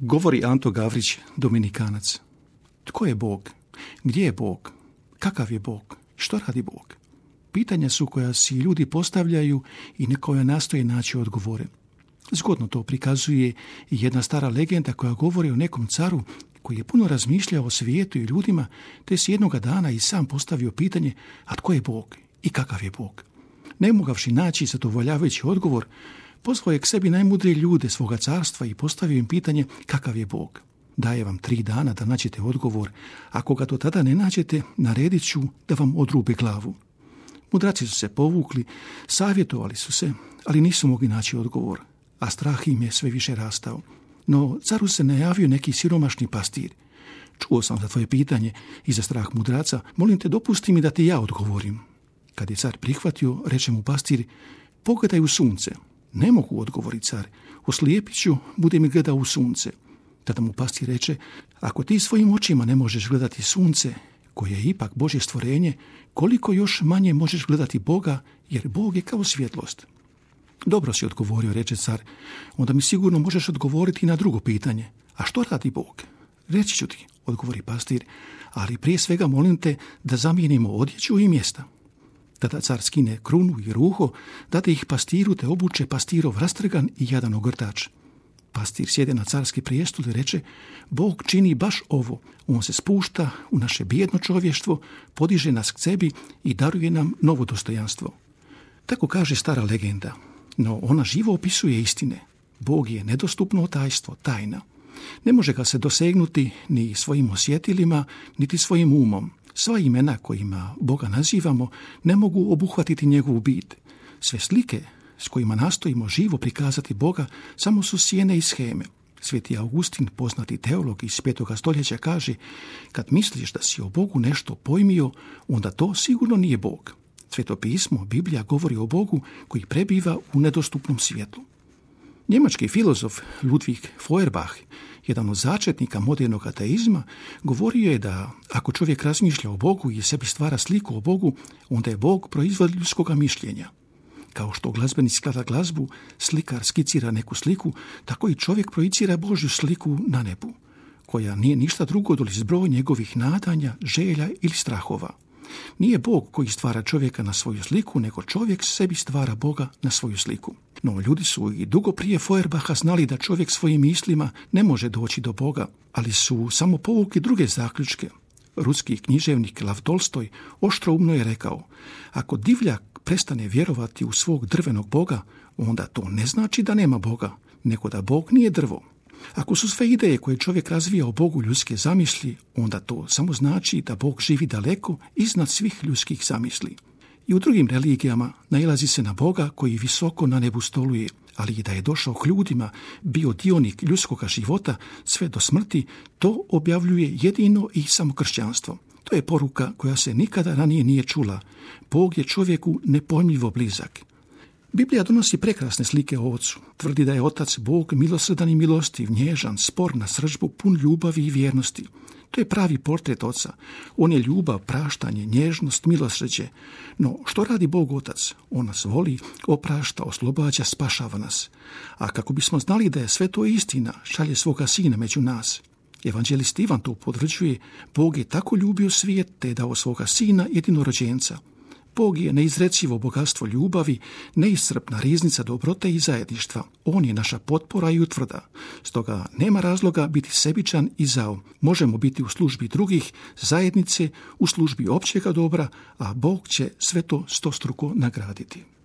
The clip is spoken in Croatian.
Govori Anto Gavrić, Dominikanac. Tko je Bog? Gdje je Bog? Kakav je Bog? Što radi Bog? Pitanja su koja si ljudi postavljaju i na koja nastoje naći odgovore. Zgodno to prikazuje jedna stara legenda koja govori o nekom caru koji je puno razmišljao o svijetu i ljudima, te si jednoga dana i sam postavio pitanje, a tko je Bog i kakav je Bog? Ne mogavši naći zadovoljavajući odgovor, pozvao je k sebi najmudrije ljude svoga carstva i postavio im pitanje kakav je Bog. Daje vam tri dana da nađete odgovor. Ako ga do tada ne nađete, naredit ću da vam odrube glavu. Mudraci su se povukli, savjetovali su se, ali nisu mogli naći odgovor, a strah im je sve više rastao. No, caru se najavio neki siromašni pastir. Čuo sam za tvoje pitanje i za strah mudraca, molim te dopusti mi da ti ja odgovorim. Kad je car prihvatio, reče mu pastir, pogledaj u sunce. Ne mogu, odgovori car, oslijepit ću, bude mi gleda u sunce. Tada mu pastir reče, ako ti svojim očima ne možeš gledati sunce, koje je ipak Božje stvorenje, koliko još manje možeš gledati Boga, jer Bog je kao svjetlost. Dobro si odgovorio, reče car, onda mi sigurno možeš odgovoriti na drugo pitanje. A što radi Bog? Reći ću ti, odgovori pastir, ali prije svega molim te da zamijenimo odjeću i mjesta. Tada car skine krunu i ruho, date ih pastiru te obuče pastirov rastrgan i jadan ogrtač. Pastir sjede na carski prijestol i reče, Bog čini baš ovo. On se spušta u naše bijedno čovještvo, podiže nas k sebi i daruje nam novo dostojanstvo. Tako kaže stara legenda, no ona živo opisuje istine. Bog je nedostupno tajstvo, tajna. Ne može ga se dosegnuti ni svojim osjetilima, niti svojim umom. Sva imena kojima Boga nazivamo ne mogu obuhvatiti njegovu bit. Sve slike s kojima nastojimo živo prikazati Boga samo su sjene i scheme. Sveti Augustin, poznati teolog iz petoga stoljeća, kaže kad misliš da si o Bogu nešto pojmio, onda to sigurno nije Bog. Sveto pismo, Biblija govori o Bogu koji prebiva u nedostupnom svijetu. Njemački filozof Ludwig Feuerbach, jedan od začetnika modernog ateizma, govorio je da ako čovjek razmišlja o Bogu i sebi stvara sliku o Bogu, onda je Bog proizvod ljudskog mišljenja. Kao što glazbeni sklada glazbu, slikar skicira neku sliku, tako i čovjek projicira Božju sliku na nebu, koja nije ništa drugo doli zbroj njegovih nadanja, želja ili strahova. Nije Bog koji stvara čovjeka na svoju sliku, nego čovjek sebi stvara Boga na svoju sliku. No, ljudi su i dugo prije Feuerbacha znali da čovjek svojim mislima ne može doći do Boga, ali su samo povukli druge zaključke. Ruski književnik Lav Tolstoj oštroumno je rekao, ako divljak prestane vjerovati u svog drvenog Boga, onda to ne znači da nema Boga, nego da Bog nije drvo. Ako su sve ideje koje čovjek razvija o Bogu ljudske zamisli, onda to samo znači da Bog živi daleko iznad svih ljudskih zamisli. I u drugim religijama nailazi se na Boga koji visoko na nebu stoluje, ali i da je došao k ljudima, bio dionik ljudskog života sve do smrti, to objavljuje jedino i samo kršćanstvo. To je poruka koja se nikada ranije nije čula. Bog je čovjeku nepojmljivo blizak. Biblija donosi prekrasne slike o ocu. Tvrdi da je otac Bog milosrdan i milostiv, nježan, spor na sržbu, pun ljubavi i vjernosti. To je pravi portret oca. On je ljubav, praštanje, nježnost, milosređe. No, što radi Bog otac? On nas voli, oprašta, oslobađa, spašava nas. A kako bismo znali da je sve to istina, šalje svoga sina među nas. Evanđelist Ivan to potvrđuje, Bog je tako ljubio svijet te je dao svoga sina jedinorođenca. Bog je neizrecivo bogatstvo ljubavi, neiscrpna riznica dobrote i zajedništva. On je naša potpora i utvrda. Stoga nema razloga biti sebičan i zao. Možemo biti u službi drugih, zajednice, u službi općega dobra, a Bog će sve to stostruko nagraditi.